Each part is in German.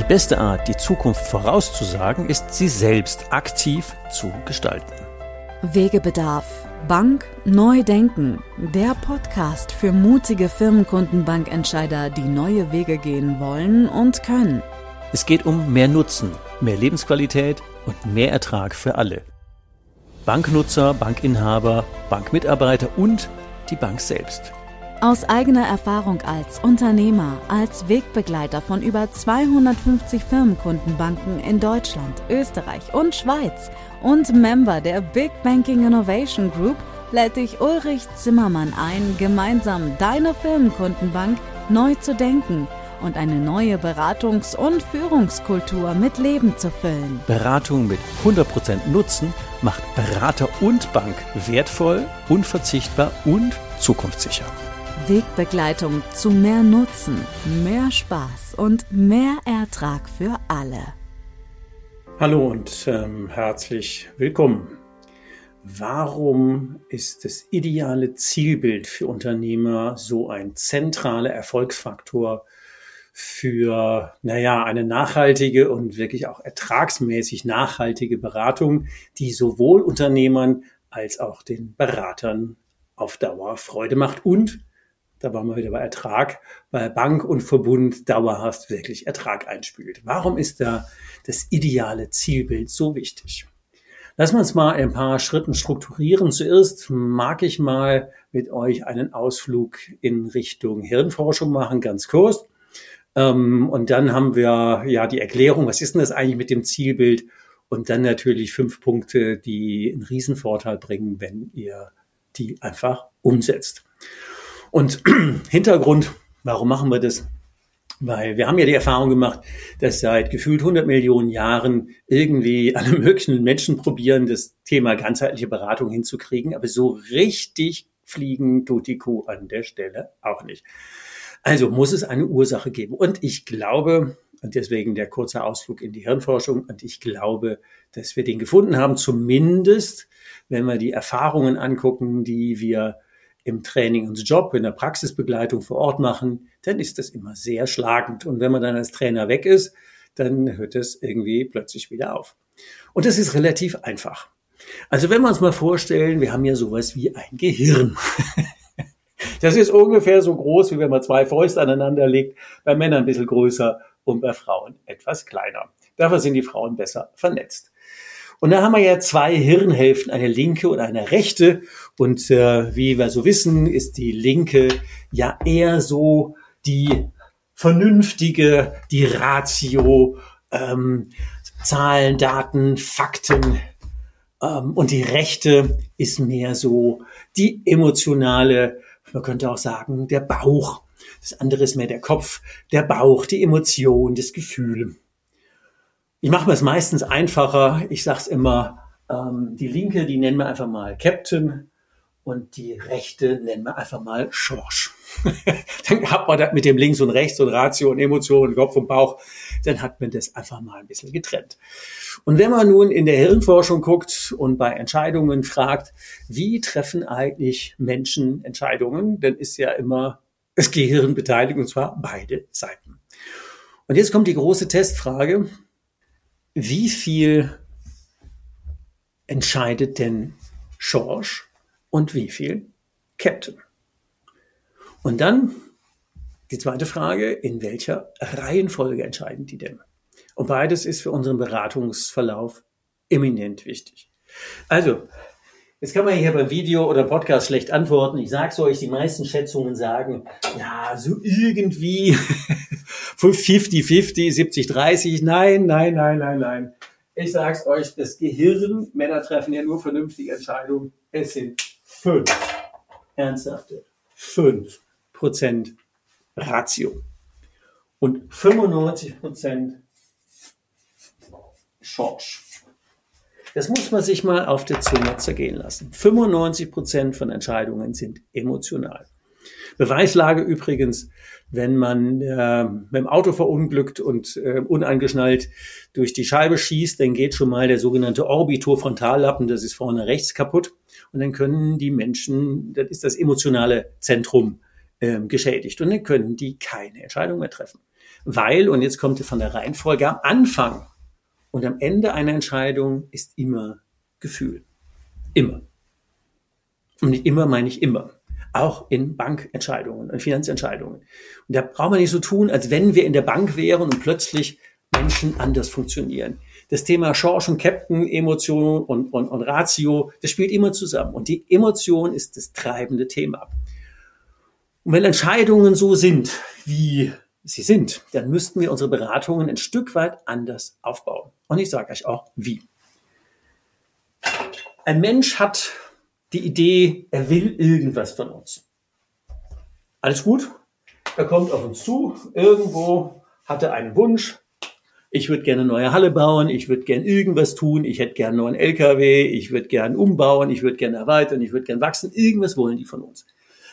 Die beste Art, die Zukunft vorauszusagen, ist, sie selbst aktiv zu gestalten. Wegebedarf. Bank neu denken. Der Podcast für mutige Firmenkundenbankentscheider, die neue Wege gehen wollen und können. Es geht um mehr Nutzen, mehr Lebensqualität und mehr Ertrag für alle. Banknutzer, Bankinhaber, Bankmitarbeiter und die Bank selbst. Aus eigener Erfahrung als Unternehmer, als Wegbegleiter von über 250 Firmenkundenbanken in Deutschland, Österreich und Schweiz und Member der Big Banking Innovation Group lädt dich Ulrich Zimmermann ein, gemeinsam deine Firmenkundenbank neu zu denken und eine neue Beratungs- und Führungskultur mit Leben zu füllen. Beratung mit 100% Nutzen macht Berater und Bank wertvoll, unverzichtbar und zukunftssicher. Wegbegleitung zu mehr Nutzen, mehr Spaß und mehr Ertrag für alle. Hallo und ähm, herzlich willkommen. Warum ist das ideale Zielbild für Unternehmer so ein zentraler Erfolgsfaktor für, naja, eine nachhaltige und wirklich auch ertragsmäßig nachhaltige Beratung, die sowohl Unternehmern als auch den Beratern auf Dauer Freude macht und da waren wir wieder bei Ertrag, bei Bank und Verbund dauerhaft wirklich Ertrag einspült. Warum ist da das ideale Zielbild so wichtig? Lassen wir uns mal ein paar Schritten strukturieren. Zuerst mag ich mal mit euch einen Ausflug in Richtung Hirnforschung machen, ganz kurz. Ähm, und dann haben wir ja die Erklärung, was ist denn das eigentlich mit dem Zielbild? Und dann natürlich fünf Punkte, die einen Riesenvorteil bringen, wenn ihr die einfach umsetzt. Und Hintergrund, warum machen wir das? Weil wir haben ja die Erfahrung gemacht, dass seit gefühlt 100 Millionen Jahren irgendwie alle möglichen Menschen probieren, das Thema ganzheitliche Beratung hinzukriegen, aber so richtig fliegen tut die Kuh an der Stelle auch nicht. Also muss es eine Ursache geben. Und ich glaube, und deswegen der kurze Ausflug in die Hirnforschung, und ich glaube, dass wir den gefunden haben, zumindest wenn wir die Erfahrungen angucken, die wir im Training und Job, in der Praxisbegleitung vor Ort machen, dann ist das immer sehr schlagend. Und wenn man dann als Trainer weg ist, dann hört es irgendwie plötzlich wieder auf. Und das ist relativ einfach. Also wenn wir uns mal vorstellen, wir haben ja sowas wie ein Gehirn. Das ist ungefähr so groß, wie wenn man zwei Fäuste aneinander legt, bei Männern ein bisschen größer und bei Frauen etwas kleiner. Dafür sind die Frauen besser vernetzt. Und da haben wir ja zwei Hirnhälften, eine linke und eine rechte. Und äh, wie wir so wissen, ist die linke ja eher so die vernünftige, die Ratio, ähm, Zahlen, Daten, Fakten. Ähm, und die rechte ist mehr so die emotionale, man könnte auch sagen, der Bauch. Das andere ist mehr der Kopf, der Bauch, die Emotion, das Gefühl. Ich mache mir es meistens einfacher. Ich sage es immer, ähm, die linke, die nennen wir einfach mal Captain und die rechte nennen wir einfach mal Schorsch. dann hat man das mit dem Links und Rechts und Ratio und Emotionen, Kopf und Bauch, dann hat man das einfach mal ein bisschen getrennt. Und wenn man nun in der Hirnforschung guckt und bei Entscheidungen fragt, wie treffen eigentlich Menschen Entscheidungen, dann ist ja immer das Gehirn beteiligt und zwar beide Seiten. Und jetzt kommt die große Testfrage wie viel entscheidet denn George und wie viel Captain? Und dann die zweite Frage, in welcher Reihenfolge entscheiden die denn? Und beides ist für unseren Beratungsverlauf eminent wichtig. Also, Jetzt kann man hier beim Video oder Podcast schlecht antworten. Ich sag's euch, die meisten Schätzungen sagen, ja, so irgendwie 50-50, 70-30. Nein, nein, nein, nein, nein. Ich sag's euch, das Gehirn, Männer treffen ja nur vernünftige Entscheidungen. Es sind fünf, ernsthafte, fünf Prozent Ratio. Und 95 Prozent Schorsch. Das muss man sich mal auf der Zunge zergehen lassen. 95 Prozent von Entscheidungen sind emotional. Beweislage übrigens, wenn man äh, mit dem Auto verunglückt und äh, unangeschnallt durch die Scheibe schießt, dann geht schon mal der sogenannte Orbitorfrontallappen, das ist vorne rechts kaputt. Und dann können die Menschen, das ist das emotionale Zentrum ähm, geschädigt und dann können die keine Entscheidung mehr treffen. Weil, und jetzt kommt von der Reihenfolge, am Anfang und am Ende einer Entscheidung ist immer Gefühl. Immer. Und nicht immer meine ich immer. Auch in Bankentscheidungen, in Finanzentscheidungen. Und da braucht man nicht so tun, als wenn wir in der Bank wären und plötzlich Menschen anders funktionieren. Das Thema Chance und Captain, Emotion und, und, und Ratio, das spielt immer zusammen. Und die Emotion ist das treibende Thema. Und wenn Entscheidungen so sind, wie sie sind, dann müssten wir unsere Beratungen ein Stück weit anders aufbauen. Und ich sage euch auch, wie. Ein Mensch hat die Idee, er will irgendwas von uns. Alles gut? Er kommt auf uns zu, irgendwo hat er einen Wunsch. Ich würde gerne eine neue Halle bauen, ich würde gerne irgendwas tun, ich hätte gerne einen neuen LKW, ich würde gerne umbauen, ich würde gerne erweitern, ich würde gerne wachsen. Irgendwas wollen die von uns.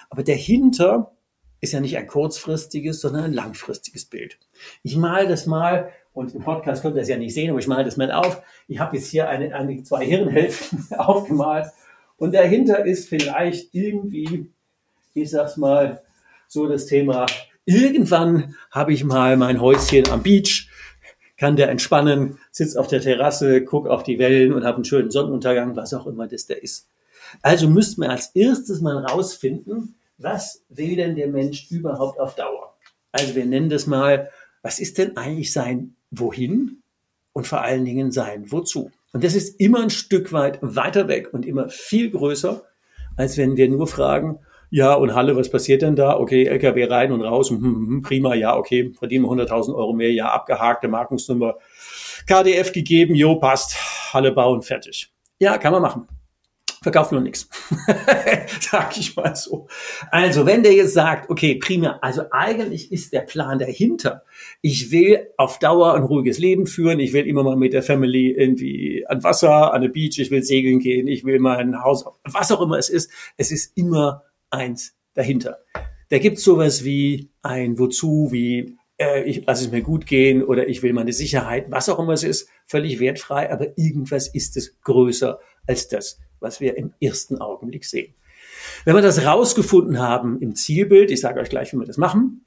Aber dahinter ist ja nicht ein kurzfristiges, sondern ein langfristiges Bild. Ich male das mal, und im Podcast könnt ihr das ja nicht sehen, aber ich male das mal auf. Ich habe jetzt hier eine, eine, zwei Hirnhälften aufgemalt und dahinter ist vielleicht irgendwie, ich sag's mal, so das Thema, irgendwann habe ich mal mein Häuschen am Beach, kann der entspannen, sitzt auf der Terrasse, guck auf die Wellen und habe einen schönen Sonnenuntergang, was auch immer das da ist. Also müssten wir als erstes mal rausfinden, was will denn der Mensch überhaupt auf Dauer? Also wir nennen das mal, was ist denn eigentlich sein Wohin und vor allen Dingen sein Wozu? Und das ist immer ein Stück weit weiter weg und immer viel größer, als wenn wir nur fragen, ja, und Halle, was passiert denn da? Okay, LKW rein und raus, hm, hm, hm prima, ja, okay, verdienen wir 100.000 Euro mehr, ja, abgehakte Markensnummer, KDF gegeben, jo, passt, Halle bauen, fertig. Ja, kann man machen verkauft nur nichts. Sag ich mal so. Also, wenn der jetzt sagt, okay, prima, also eigentlich ist der Plan dahinter. Ich will auf Dauer ein ruhiges Leben führen. Ich will immer mal mit der Family irgendwie an Wasser, an der Beach. Ich will segeln gehen. Ich will mein Haus, was auch immer es ist. Es ist immer eins dahinter. Da gibt sowas wie ein Wozu, wie äh, ich lasse es mir gut gehen oder ich will meine Sicherheit, was auch immer es ist, völlig wertfrei, aber irgendwas ist es größer als das was wir im ersten Augenblick sehen. Wenn wir das rausgefunden haben im Zielbild, ich sage euch gleich, wie wir das machen,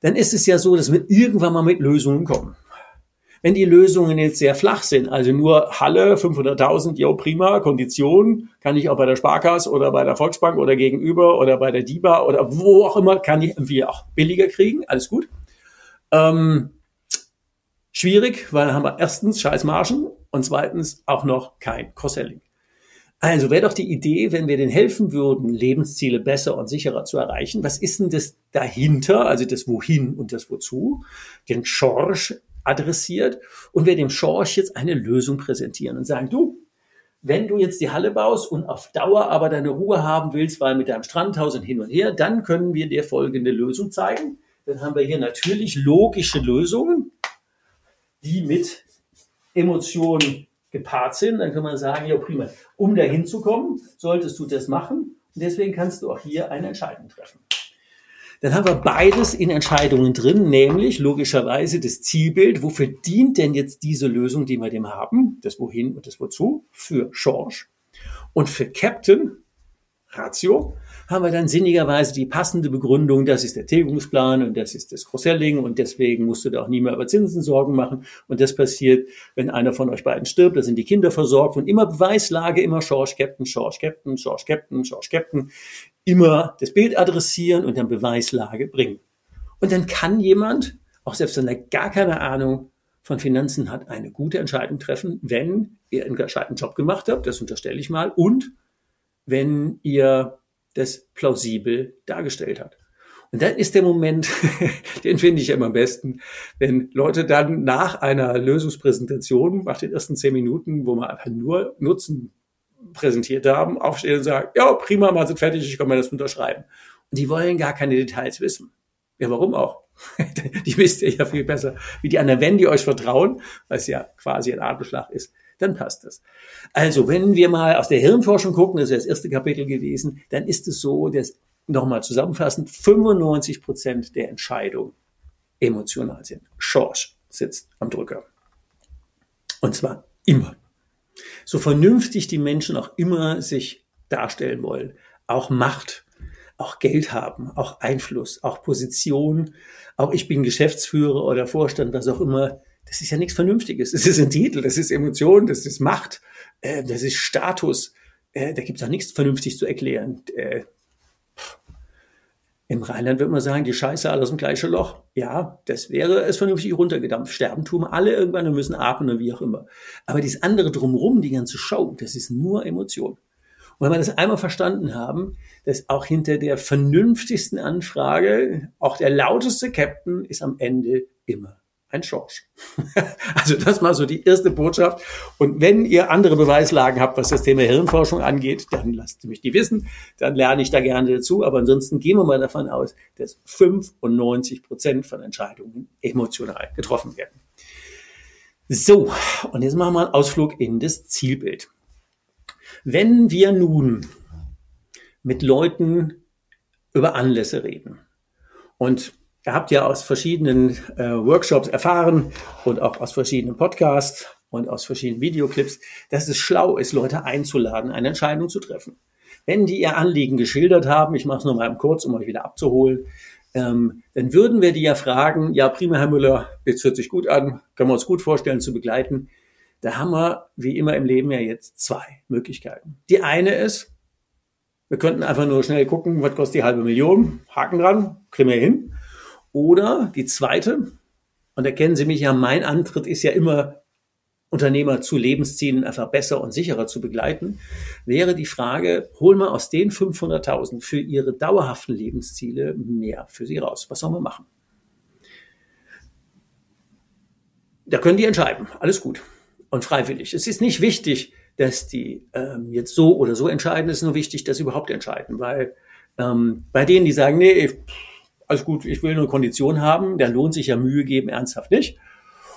dann ist es ja so, dass wir irgendwann mal mit Lösungen kommen. Wenn die Lösungen jetzt sehr flach sind, also nur Halle, 500.000, jo prima, Kondition, kann ich auch bei der Sparkasse oder bei der Volksbank oder gegenüber oder bei der DIBA oder wo auch immer, kann ich irgendwie auch billiger kriegen, alles gut. Ähm, schwierig, weil dann haben wir erstens scheiß Margen und zweitens auch noch kein Cross-Selling. Also wäre doch die Idee, wenn wir denen helfen würden, Lebensziele besser und sicherer zu erreichen. Was ist denn das dahinter, also das Wohin und das Wozu, den Schorsch adressiert und wir dem Schorsch jetzt eine Lösung präsentieren und sagen, du, wenn du jetzt die Halle baust und auf Dauer aber deine Ruhe haben willst, weil mit deinem Strandhaus und hin und her, dann können wir dir folgende Lösung zeigen. Dann haben wir hier natürlich logische Lösungen, die mit Emotionen gepaart sind, dann kann man sagen, ja prima, um dahin zu kommen, solltest du das machen und deswegen kannst du auch hier eine Entscheidung treffen. Dann haben wir beides in Entscheidungen drin, nämlich logischerweise das Zielbild. Wofür dient denn jetzt diese Lösung, die wir dem haben? Das Wohin und das Wozu? Für George. Und für Captain, Ratio, haben wir dann sinnigerweise die passende Begründung, das ist der Tilgungsplan und das ist das Cross-Selling und deswegen musst du da auch nie mehr über Zinsen Sorgen machen. Und das passiert, wenn einer von euch beiden stirbt, da sind die Kinder versorgt und immer Beweislage, immer George Captain, George Captain, George Captain, George Captain, immer das Bild adressieren und dann Beweislage bringen. Und dann kann jemand, auch selbst wenn er gar keine Ahnung von Finanzen hat, eine gute Entscheidung treffen, wenn ihr einen gescheiten Job gemacht habt, das unterstelle ich mal, und wenn ihr das plausibel dargestellt hat. Und dann ist der Moment, den finde ich immer am besten, wenn Leute dann nach einer Lösungspräsentation, nach den ersten zehn Minuten, wo man einfach nur Nutzen präsentiert haben, aufstehen und sagen, ja, prima, mal sind fertig, ich kann mal das unterschreiben. Und die wollen gar keine Details wissen. Ja, warum auch? die wisst ihr ja viel besser wie die anderen. Wenn die euch vertrauen, was ja quasi ein Adelsschlag ist, dann passt das. Also, wenn wir mal aus der Hirnforschung gucken, das ist das erste Kapitel gewesen, dann ist es so, dass nochmal zusammenfassend 95 Prozent der Entscheidungen emotional sind. Schorsch sitzt am Drücker. Und zwar immer. So vernünftig die Menschen auch immer sich darstellen wollen. Auch Macht, auch Geld haben, auch Einfluss, auch Position, auch ich bin Geschäftsführer oder Vorstand, was auch immer. Das ist ja nichts Vernünftiges. Das ist ein Titel, das ist Emotion, das ist Macht, äh, das ist Status. Äh, da gibt es auch nichts vernünftig zu erklären. Äh, Im Rheinland würde man sagen, die Scheiße alle aus dem gleichen Loch. Ja, das wäre es vernünftig runtergedampft. Sterben tun alle irgendwann und müssen atmen und wie auch immer. Aber dieses andere drumherum, die ganze Show, das ist nur Emotion. Und wenn wir das einmal verstanden haben, dass auch hinter der vernünftigsten Anfrage, auch der lauteste Captain ist am Ende immer ein Schorsch. also das mal so die erste Botschaft. Und wenn ihr andere Beweislagen habt, was das Thema Hirnforschung angeht, dann lasst mich die wissen. Dann lerne ich da gerne dazu. Aber ansonsten gehen wir mal davon aus, dass 95 Prozent von Entscheidungen emotional getroffen werden. So, und jetzt machen wir einen Ausflug in das Zielbild. Wenn wir nun mit Leuten über Anlässe reden und ihr habt ja aus verschiedenen äh, Workshops erfahren und auch aus verschiedenen Podcasts und aus verschiedenen Videoclips, dass es schlau ist, Leute einzuladen, eine Entscheidung zu treffen. Wenn die ihr Anliegen geschildert haben, ich mache es nochmal kurz, um euch wieder abzuholen, ähm, dann würden wir die ja fragen, ja prima, Herr Müller, jetzt hört sich gut an, können wir uns gut vorstellen zu begleiten. Da haben wir, wie immer im Leben, ja jetzt zwei Möglichkeiten. Die eine ist, wir könnten einfach nur schnell gucken, was kostet die halbe Million, Haken dran, kriegen wir hin. Oder die zweite, und da kennen Sie mich ja, mein Antritt ist ja immer, Unternehmer zu Lebenszielen einfach besser und sicherer zu begleiten, wäre die Frage, holen wir aus den 500.000 für Ihre dauerhaften Lebensziele mehr für Sie raus. Was sollen wir machen? Da können die entscheiden. Alles gut und freiwillig. Es ist nicht wichtig, dass die ähm, jetzt so oder so entscheiden. Es ist nur wichtig, dass sie überhaupt entscheiden, weil ähm, bei denen, die sagen, nee, alles gut, ich will nur Kondition haben, da lohnt sich ja Mühe geben, ernsthaft nicht.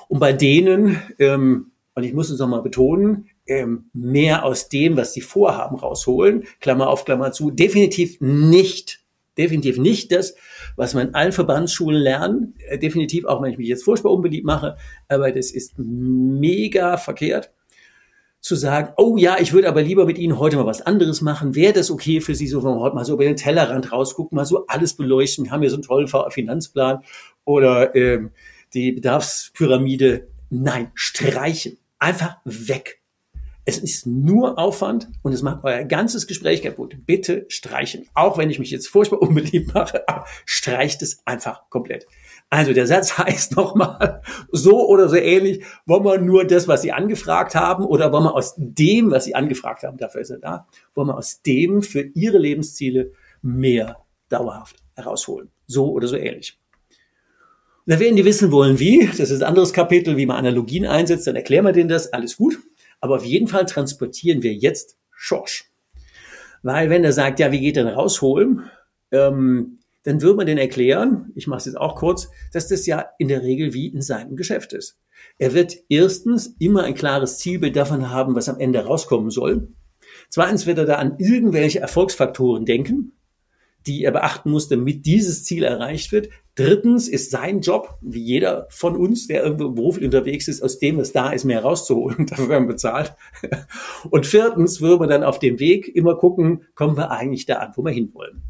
Und bei denen, ähm, und ich muss es nochmal betonen, ähm, mehr aus dem, was sie vorhaben, rausholen, Klammer auf, Klammer zu, definitiv nicht definitiv nicht das, was man in allen Verbandsschulen lernen. Äh, definitiv auch, wenn ich mich jetzt furchtbar unbeliebt mache, aber das ist mega verkehrt zu sagen, oh ja, ich würde aber lieber mit Ihnen heute mal was anderes machen. Wäre das okay für Sie, so wenn wir heute mal so über den Tellerrand rausgucken, mal so alles beleuchten. Wir haben ja so einen tollen Finanzplan oder ähm, die Bedarfspyramide. Nein, streichen. Einfach weg. Es ist nur Aufwand und es macht euer ganzes Gespräch kaputt. Bitte streichen. Auch wenn ich mich jetzt furchtbar unbeliebt mache, streicht es einfach komplett. Also der Satz heißt nochmal so oder so ähnlich, wollen wir nur das, was Sie angefragt haben oder wollen wir aus dem, was Sie angefragt haben, dafür ist er da, wollen wir aus dem für Ihre Lebensziele mehr dauerhaft herausholen. So oder so ähnlich. Und da werden die wissen wollen, wie. Das ist ein anderes Kapitel, wie man Analogien einsetzt. Dann erklären wir denen das. Alles gut. Aber auf jeden Fall transportieren wir jetzt Schorsch. Weil wenn er sagt, ja, wie geht denn rausholen, ähm, dann würde man den erklären, ich mache es jetzt auch kurz, dass das ja in der Regel wie in seinem Geschäft ist. Er wird erstens immer ein klares Zielbild davon haben, was am Ende rauskommen soll. Zweitens wird er da an irgendwelche Erfolgsfaktoren denken, die er beachten muss, damit dieses Ziel erreicht wird. Drittens ist sein Job, wie jeder von uns, der irgendwo beruflich unterwegs ist, aus dem, was da ist, mehr rauszuholen. Dafür werden wir bezahlt. Und viertens würden wir dann auf dem Weg immer gucken, kommen wir eigentlich da an, wo wir hinwollen.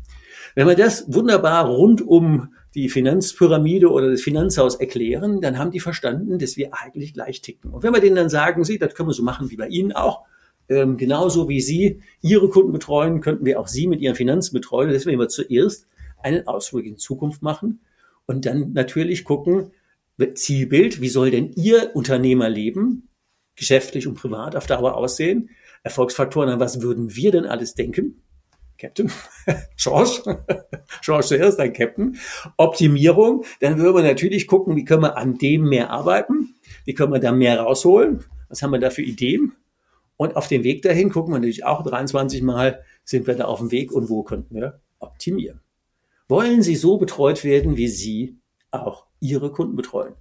Wenn wir das wunderbar rund um die Finanzpyramide oder das Finanzhaus erklären, dann haben die verstanden, dass wir eigentlich gleich ticken. Und wenn wir denen dann sagen, Sie, das können wir so machen wie bei Ihnen auch, ähm, genauso wie Sie Ihre Kunden betreuen, könnten wir auch Sie mit Ihren Finanzen betreuen. Deswegen wir zuerst einen Ausflug in Zukunft machen und dann natürlich gucken, Zielbild, wie soll denn Ihr Unternehmerleben geschäftlich und privat auf Dauer aussehen? Erfolgsfaktoren, an was würden wir denn alles denken? Captain, George, George zuerst, ein Captain. Optimierung, dann würden wir natürlich gucken, wie können wir an dem mehr arbeiten? Wie können wir da mehr rausholen? Was haben wir da für Ideen? Und auf dem Weg dahin gucken wir natürlich auch 23 Mal, sind wir da auf dem Weg und wo könnten wir optimieren. Wollen Sie so betreut werden, wie Sie auch Ihre Kunden betreuen?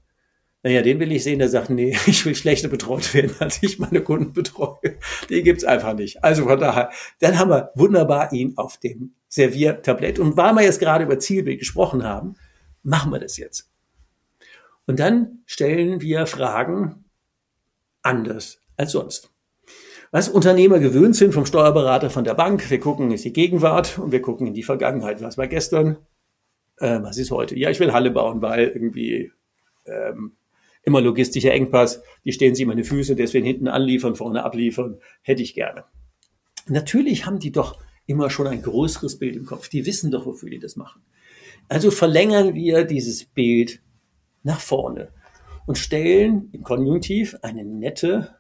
Naja, den will ich sehen, der sagt, nee, ich will schlechter betreut werden, als ich meine Kunden betreue. Den gibt's einfach nicht. Also von daher, dann haben wir wunderbar ihn auf dem Serviertablett. Und weil wir jetzt gerade über Zielbild gesprochen haben, machen wir das jetzt. Und dann stellen wir Fragen anders als sonst. Was Unternehmer gewöhnt sind vom Steuerberater von der Bank, wir gucken in die Gegenwart und wir gucken in die Vergangenheit. Was war gestern? Äh, was ist heute? Ja, ich will Halle bauen, weil irgendwie ähm, immer logistischer Engpass, die stehen sie meine Füße, deswegen hinten anliefern, vorne abliefern, hätte ich gerne. Natürlich haben die doch immer schon ein größeres Bild im Kopf. Die wissen doch, wofür die das machen. Also verlängern wir dieses Bild nach vorne und stellen im Konjunktiv eine nette,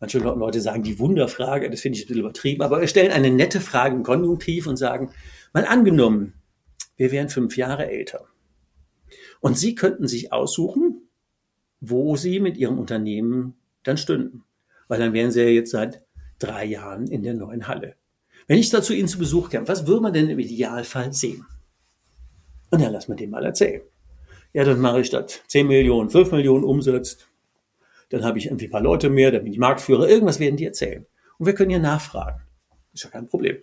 manche Leute sagen die Wunderfrage, das finde ich ein bisschen übertrieben, aber wir stellen eine nette Frage im Konjunktiv und sagen, mal angenommen, wir wären fünf Jahre älter. Und Sie könnten sich aussuchen, wo Sie mit Ihrem Unternehmen dann stünden. Weil dann wären Sie ja jetzt seit drei Jahren in der neuen Halle. Wenn ich dazu Ihnen zu Besuch käme, was würde man denn im Idealfall sehen? Und dann lass mir den mal erzählen. Ja, dann mache ich statt 10 Millionen, 5 Millionen Umsatz. Dann habe ich irgendwie ein paar Leute mehr, dann bin ich Marktführer. Irgendwas werden die erzählen. Und wir können ja nachfragen. Ist ja kein Problem.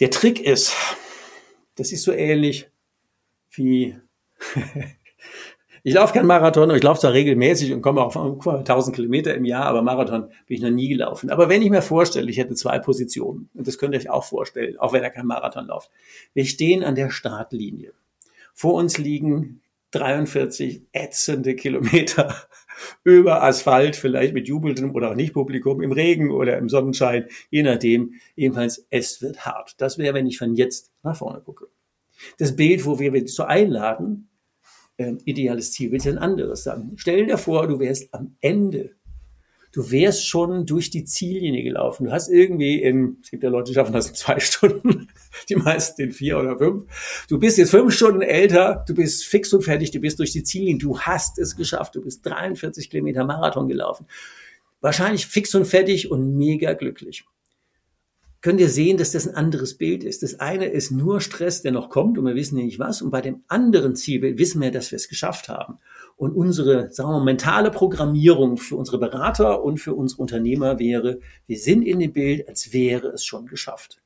Der Trick ist, das ist so ähnlich wie Ich laufe keinen Marathon, ich laufe zwar regelmäßig und komme auch auf 1000 Kilometer im Jahr, aber Marathon bin ich noch nie gelaufen. Aber wenn ich mir vorstelle, ich hätte zwei Positionen, und das könnt ihr euch auch vorstellen, auch wenn er kein Marathon läuft. Wir stehen an der Startlinie. Vor uns liegen 43 ätzende Kilometer über Asphalt, vielleicht mit jubelndem oder auch nicht Publikum, im Regen oder im Sonnenschein, je nachdem. Jedenfalls, es wird hart. Das wäre, wenn ich von jetzt nach vorne gucke. Das Bild, wo wir so einladen, äh, ideales Zielbild ein anderes sagen. Stell dir vor, du wärst am Ende. Du wärst schon durch die Ziellinie gelaufen. Du hast irgendwie in, es gibt ja Leute, die schaffen das in zwei Stunden, die meisten in vier oder fünf. Du bist jetzt fünf Stunden älter, du bist fix und fertig, du bist durch die Ziellinie, du hast es geschafft, du bist 43 Kilometer Marathon gelaufen. Wahrscheinlich fix und fertig und mega glücklich könnt ihr sehen, dass das ein anderes Bild ist. Das eine ist nur Stress, der noch kommt und wir wissen ja nicht was. Und bei dem anderen Zielbild wissen wir, dass wir es geschafft haben. Und unsere, sagen wir mal, mentale Programmierung für unsere Berater und für unsere Unternehmer wäre, wir sind in dem Bild, als wäre es schon geschafft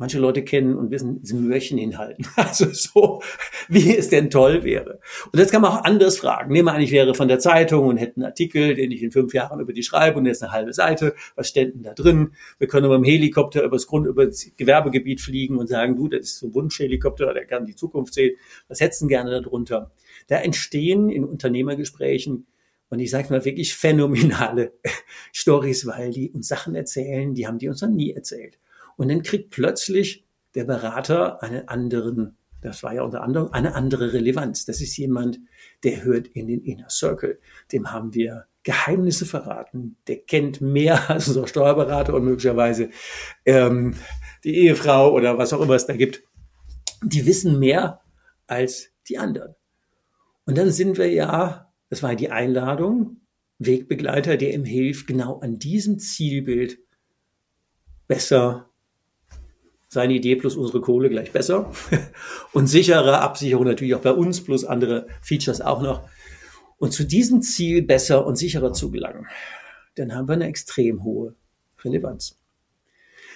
manche Leute kennen und wissen, sie Möhrchen hinhalten. Also so, wie es denn toll wäre. Und das kann man auch anders fragen. Nehmen wir an, ich wäre von der Zeitung und hätte einen Artikel, den ich in fünf Jahren über die schreibe und jetzt eine halbe Seite. Was ständ denn da drin? Wir können mit dem Helikopter übers Grund, über das Gewerbegebiet fliegen und sagen, du, das ist so ein Wunschhelikopter, der kann die Zukunft sehen. Was hättest du gerne darunter? Da entstehen in Unternehmergesprächen und ich sage mal wirklich phänomenale Stories, weil die uns Sachen erzählen, die haben die uns noch nie erzählt. Und dann kriegt plötzlich der Berater einen anderen, das war ja unter anderem, eine andere Relevanz. Das ist jemand, der hört in den Inner Circle. Dem haben wir Geheimnisse verraten. Der kennt mehr als unser Steuerberater und möglicherweise ähm, die Ehefrau oder was auch immer es da gibt. Die wissen mehr als die anderen. Und dann sind wir ja, das war die Einladung, Wegbegleiter, der ihm hilft, genau an diesem Zielbild besser seine Idee plus unsere Kohle gleich besser. Und sichere Absicherung natürlich auch bei uns plus andere Features auch noch. Und zu diesem Ziel besser und sicherer zu gelangen, dann haben wir eine extrem hohe Relevanz.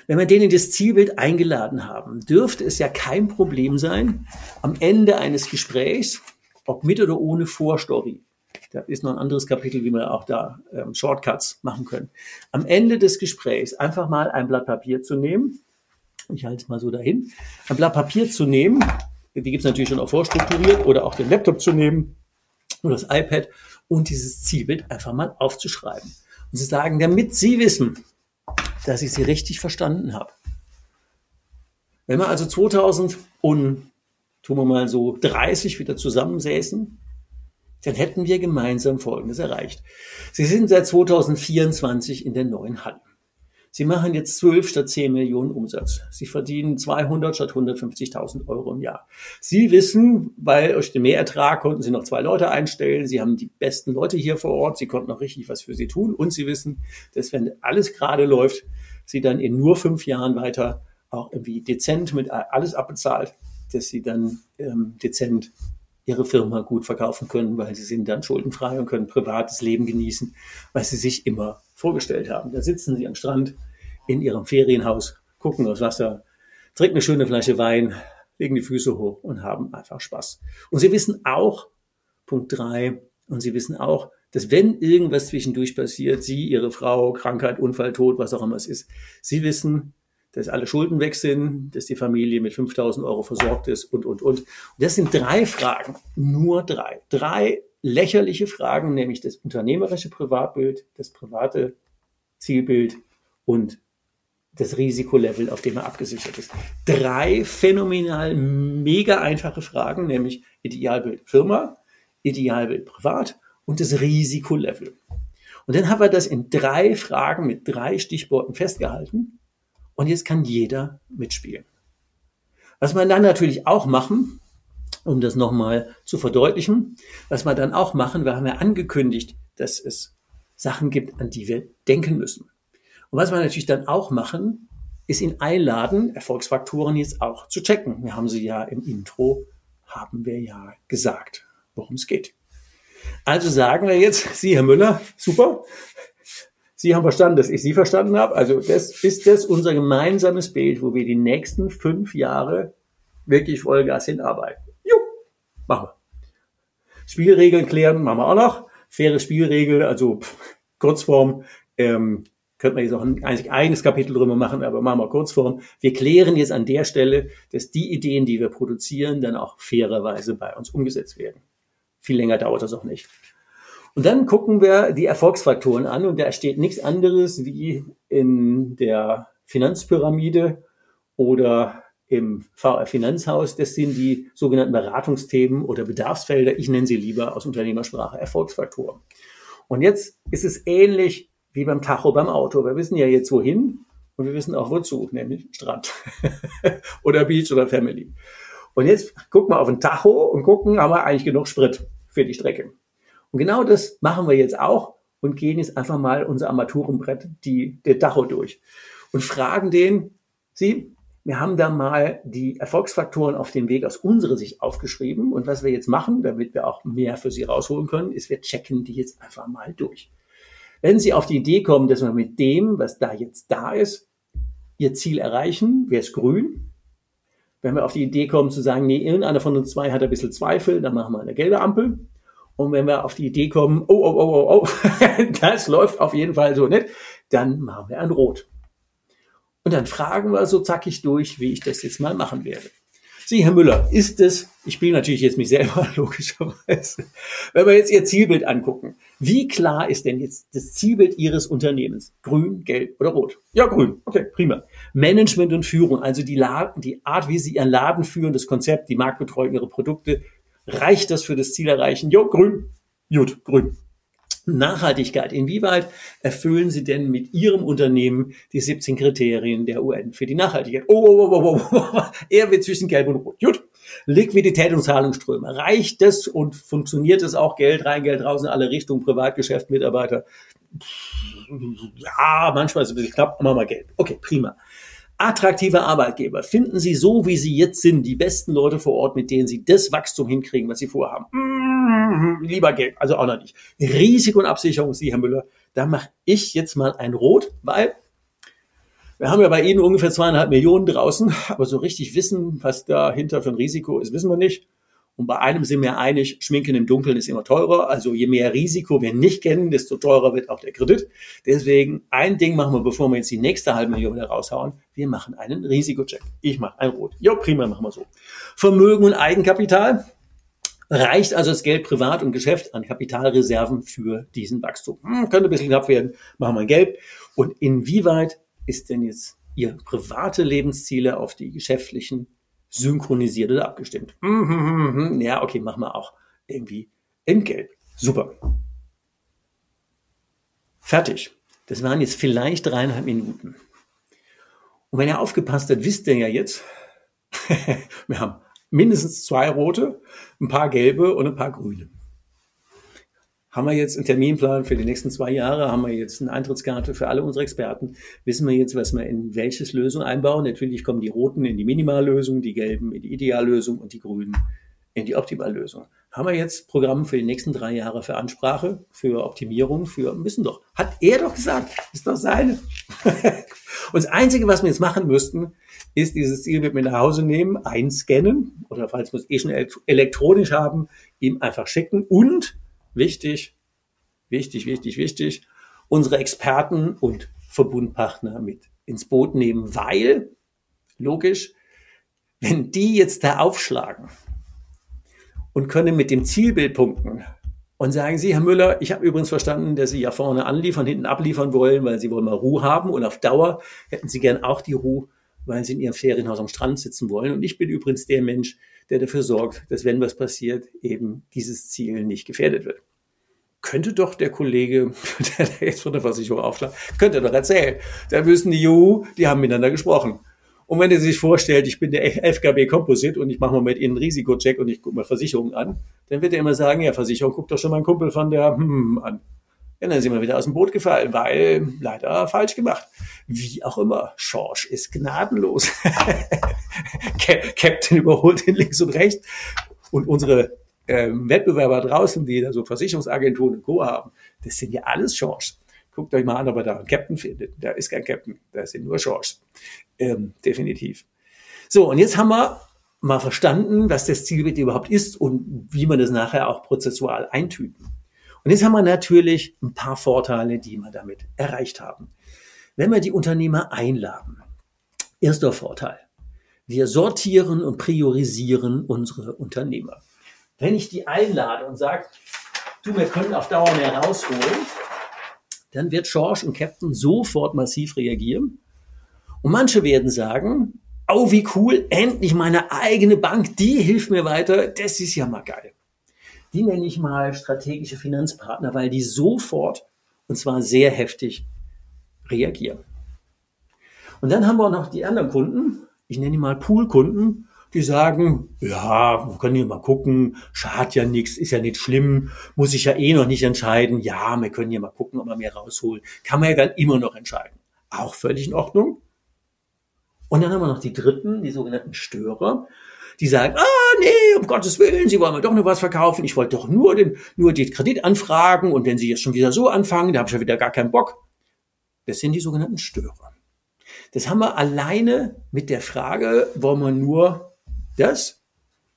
Wenn wir den in das Zielbild eingeladen haben, dürfte es ja kein Problem sein, am Ende eines Gesprächs, ob mit oder ohne Vorstory, da ist noch ein anderes Kapitel, wie wir auch da ähm, Shortcuts machen können, am Ende des Gesprächs einfach mal ein Blatt Papier zu nehmen ich halte es mal so dahin, ein Blatt Papier zu nehmen, die gibt es natürlich schon auch vorstrukturiert, oder auch den Laptop zu nehmen oder das iPad und dieses Zielbild einfach mal aufzuschreiben. Und zu sagen, damit Sie wissen, dass ich Sie richtig verstanden habe. Wenn wir also 2000 und tun wir mal so 30 wieder zusammensäßen, dann hätten wir gemeinsam Folgendes erreicht. Sie sind seit 2024 in der neuen Halle. Sie machen jetzt 12 statt 10 Millionen Umsatz. Sie verdienen 200 statt 150.000 Euro im Jahr. Sie wissen, weil durch den Mehrertrag konnten Sie noch zwei Leute einstellen. Sie haben die besten Leute hier vor Ort. Sie konnten noch richtig was für Sie tun. Und Sie wissen, dass wenn alles gerade läuft, Sie dann in nur fünf Jahren weiter auch irgendwie dezent mit alles abbezahlt, dass Sie dann ähm, dezent ihre Firma gut verkaufen können, weil sie sind dann schuldenfrei und können privates Leben genießen, was sie sich immer vorgestellt haben. Da sitzen sie am Strand in ihrem Ferienhaus, gucken aufs Wasser, trinken eine schöne Flasche Wein, legen die Füße hoch und haben einfach Spaß. Und sie wissen auch, Punkt drei, und sie wissen auch, dass wenn irgendwas zwischendurch passiert, Sie, Ihre Frau, Krankheit, Unfall, Tod, was auch immer es ist, Sie wissen, dass alle Schulden weg sind, dass die Familie mit 5000 Euro versorgt ist und, und, und. Und das sind drei Fragen, nur drei. Drei lächerliche Fragen, nämlich das unternehmerische Privatbild, das private Zielbild und das Risikolevel, auf dem er abgesichert ist. Drei phänomenal mega einfache Fragen, nämlich Idealbild Firma, Idealbild privat und das Risikolevel. Und dann haben wir das in drei Fragen mit drei Stichworten festgehalten. Und jetzt kann jeder mitspielen. Was man dann natürlich auch machen, um das nochmal zu verdeutlichen, was wir dann auch machen, wir haben ja angekündigt, dass es Sachen gibt, an die wir denken müssen. Und was wir natürlich dann auch machen, ist ihn einladen, Erfolgsfaktoren jetzt auch zu checken. Wir haben sie ja im Intro, haben wir ja gesagt, worum es geht. Also sagen wir jetzt, Sie, Herr Müller, super. Sie haben verstanden, dass ich Sie verstanden habe. Also das ist das unser gemeinsames Bild, wo wir die nächsten fünf Jahre wirklich Vollgas hinarbeiten. Machen wir. Spielregeln klären, machen wir auch noch. Faire Spielregel, also Kurzform, ähm, könnte man jetzt auch ein eigenes Kapitel drüber machen, aber machen wir Kurzform. Wir klären jetzt an der Stelle, dass die Ideen, die wir produzieren, dann auch fairerweise bei uns umgesetzt werden. Viel länger dauert das auch nicht. Und dann gucken wir die Erfolgsfaktoren an und da steht nichts anderes wie in der Finanzpyramide oder im VR Finanzhaus. Das sind die sogenannten Beratungsthemen oder Bedarfsfelder. Ich nenne sie lieber aus Unternehmersprache Erfolgsfaktoren. Und jetzt ist es ähnlich wie beim Tacho beim Auto. Wir wissen ja jetzt wohin und wir wissen auch wozu, nämlich Strand oder Beach oder Family. Und jetzt gucken wir auf den Tacho und gucken, haben wir eigentlich genug Sprit für die Strecke. Und genau das machen wir jetzt auch und gehen jetzt einfach mal unser Armaturenbrett, die, der Tacho durch und fragen den, Sie, wir haben da mal die Erfolgsfaktoren auf dem Weg aus unserer Sicht aufgeschrieben. Und was wir jetzt machen, damit wir auch mehr für Sie rausholen können, ist, wir checken die jetzt einfach mal durch. Wenn Sie auf die Idee kommen, dass wir mit dem, was da jetzt da ist, Ihr Ziel erreichen, wäre es grün. Wenn wir auf die Idee kommen zu sagen, nee, irgendeiner von uns zwei hat ein bisschen Zweifel, dann machen wir eine gelbe Ampel. Und wenn wir auf die Idee kommen, oh, oh, oh, oh, oh, das läuft auf jeden Fall so nicht, dann machen wir ein Rot. Und dann fragen wir so zackig durch, wie ich das jetzt mal machen werde. Sie, Herr Müller, ist es, ich spiele natürlich jetzt mich selber, logischerweise, wenn wir jetzt Ihr Zielbild angucken, wie klar ist denn jetzt das Zielbild Ihres Unternehmens? Grün, gelb oder rot? Ja, grün. Okay, prima. Management und Führung, also die, Laden, die Art, wie Sie Ihren Laden führen, das Konzept, die Marktbetreuung, Ihre Produkte, reicht das für das Ziel erreichen? Jo, grün. Gut, grün. Nachhaltigkeit. Inwieweit erfüllen Sie denn mit Ihrem Unternehmen die 17 Kriterien der UN für die Nachhaltigkeit? Oh, oh, oh, oh, oh, oh. er wird zwischen Gelb und Rot. Gut. Liquidität und Zahlungsströme. Reicht das und funktioniert es auch? Geld rein, Geld raus in alle Richtungen, Privatgeschäft, Mitarbeiter. Ja, manchmal ist es ein bisschen knapp, machen wir Geld. Okay, prima attraktive Arbeitgeber. Finden Sie so, wie Sie jetzt sind, die besten Leute vor Ort, mit denen Sie das Wachstum hinkriegen, was Sie vorhaben. Mmh, lieber Geld, also auch noch nicht. Risiko und Absicherung, Sie, Herr Müller, da mache ich jetzt mal ein Rot, weil wir haben ja bei Ihnen ungefähr zweieinhalb Millionen draußen, aber so richtig wissen, was dahinter für ein Risiko ist, wissen wir nicht. Und bei einem sind wir einig, Schminken im Dunkeln ist immer teurer. Also je mehr Risiko wir nicht kennen, desto teurer wird auch der Kredit. Deswegen ein Ding machen wir, bevor wir jetzt die nächste halbe Million wieder raushauen. Wir machen einen Risikocheck. Ich mache ein Rot. Ja, prima, machen wir so. Vermögen und Eigenkapital. Reicht also das Geld privat und Geschäft an Kapitalreserven für diesen Wachstum? Hm, könnte ein bisschen knapp werden, machen wir ein Gelb. Und inwieweit ist denn jetzt Ihr private Lebensziele auf die geschäftlichen synchronisiert oder abgestimmt. Mhm, ja, okay, machen wir auch irgendwie in Gelb. Super. Fertig. Das waren jetzt vielleicht dreieinhalb Minuten. Und wenn ihr aufgepasst habt, wisst ihr ja jetzt, wir haben mindestens zwei rote, ein paar gelbe und ein paar grüne haben wir jetzt einen Terminplan für die nächsten zwei Jahre, haben wir jetzt eine Eintrittskarte für alle unsere Experten, wissen wir jetzt, was wir in welches Lösung einbauen. Natürlich kommen die roten in die Minimallösung, die gelben in die Ideallösung und die grünen in die Optimallösung. Haben wir jetzt Programm für die nächsten drei Jahre für Ansprache, für Optimierung, für müssen doch. Hat er doch gesagt, ist doch seine. und das Einzige, was wir jetzt machen müssten, ist dieses Zielbild mit nach Hause nehmen, einscannen oder falls wir es eh schon elektronisch haben, ihm einfach schicken und wichtig, wichtig, wichtig, wichtig, unsere Experten und Verbundpartner mit ins Boot nehmen, weil, logisch, wenn die jetzt da aufschlagen und können mit dem Zielbild punkten und sagen Sie, Herr Müller, ich habe übrigens verstanden, dass Sie ja vorne anliefern, hinten abliefern wollen, weil Sie wollen mal Ruhe haben und auf Dauer hätten Sie gern auch die Ruhe, weil Sie in Ihrem Ferienhaus am Strand sitzen wollen. Und ich bin übrigens der Mensch, der dafür sorgt, dass wenn was passiert, eben dieses Ziel nicht gefährdet wird könnte doch der Kollege, der jetzt von der Versicherung aufschlägt, könnte doch erzählen. Da wissen die EU, die haben miteinander gesprochen. Und wenn er sich vorstellt, ich bin der FKB Composite und ich mache mal mit Ihnen einen Risikocheck und ich gucke mal Versicherungen an, dann wird er immer sagen, ja, Versicherung, guckt doch schon mal einen Kumpel von der hm an. Ja, dann sind wir wieder aus dem Boot gefallen, weil leider falsch gemacht. Wie auch immer, Schorsch ist gnadenlos. Captain überholt ihn links und rechts. Und unsere ähm, Wettbewerber draußen, die da so Versicherungsagenturen und Co. haben, das sind ja alles Chance. Guckt euch mal an, ob ihr da einen Captain findet. Da ist kein Captain, da sind nur Chance. Ähm, definitiv. So, und jetzt haben wir mal verstanden, was das Zielbild überhaupt ist und wie man das nachher auch prozessual eintüten. Und jetzt haben wir natürlich ein paar Vorteile, die wir damit erreicht haben. Wenn wir die Unternehmer einladen, erster Vorteil, wir sortieren und priorisieren unsere Unternehmer. Wenn ich die einlade und sage, du, wir können auf Dauer mehr rausholen, dann wird George und Captain sofort massiv reagieren. Und manche werden sagen, oh, wie cool, endlich meine eigene Bank, die hilft mir weiter, das ist ja mal geil. Die nenne ich mal strategische Finanzpartner, weil die sofort, und zwar sehr heftig, reagieren. Und dann haben wir noch die anderen Kunden, ich nenne die mal Poolkunden, die sagen, ja, wir können hier mal gucken, schadet ja nichts, ist ja nicht schlimm, muss ich ja eh noch nicht entscheiden. Ja, wir können hier mal gucken, ob wir mehr rausholen. Kann man ja dann immer noch entscheiden. Auch völlig in Ordnung. Und dann haben wir noch die dritten, die sogenannten Störer, die sagen, ah, nee, um Gottes Willen, Sie wollen mir doch nur was verkaufen. Ich wollte doch nur den, nur den Kredit anfragen und wenn Sie jetzt schon wieder so anfangen, da habe ich ja wieder gar keinen Bock. Das sind die sogenannten Störer. Das haben wir alleine mit der Frage, wollen wir nur das,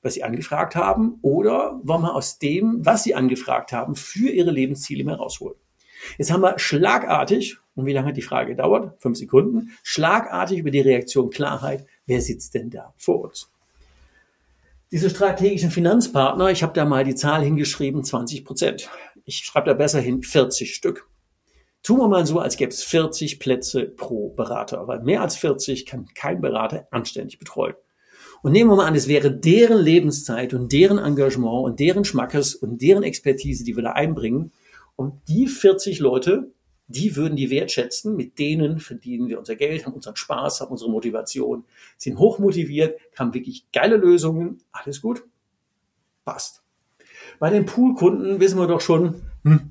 was sie angefragt haben, oder wollen wir aus dem, was sie angefragt haben, für ihre Lebensziele mehr rausholen. Jetzt haben wir schlagartig, und wie lange hat die Frage gedauert? Fünf Sekunden, schlagartig über die Reaktion Klarheit, wer sitzt denn da vor uns? Diese strategischen Finanzpartner, ich habe da mal die Zahl hingeschrieben, 20 Prozent. Ich schreibe da besser hin 40 Stück. Tun wir mal so, als gäbe es 40 Plätze pro Berater, weil mehr als 40 kann kein Berater anständig betreuen. Und nehmen wir mal an, es wäre deren Lebenszeit und deren Engagement und deren Schmackes und deren Expertise, die wir da einbringen. Und die 40 Leute, die würden die wertschätzen, mit denen verdienen wir unser Geld, haben unseren Spaß, haben unsere Motivation, sind hochmotiviert, haben wirklich geile Lösungen, alles gut, passt. Bei den Poolkunden wissen wir doch schon, hm,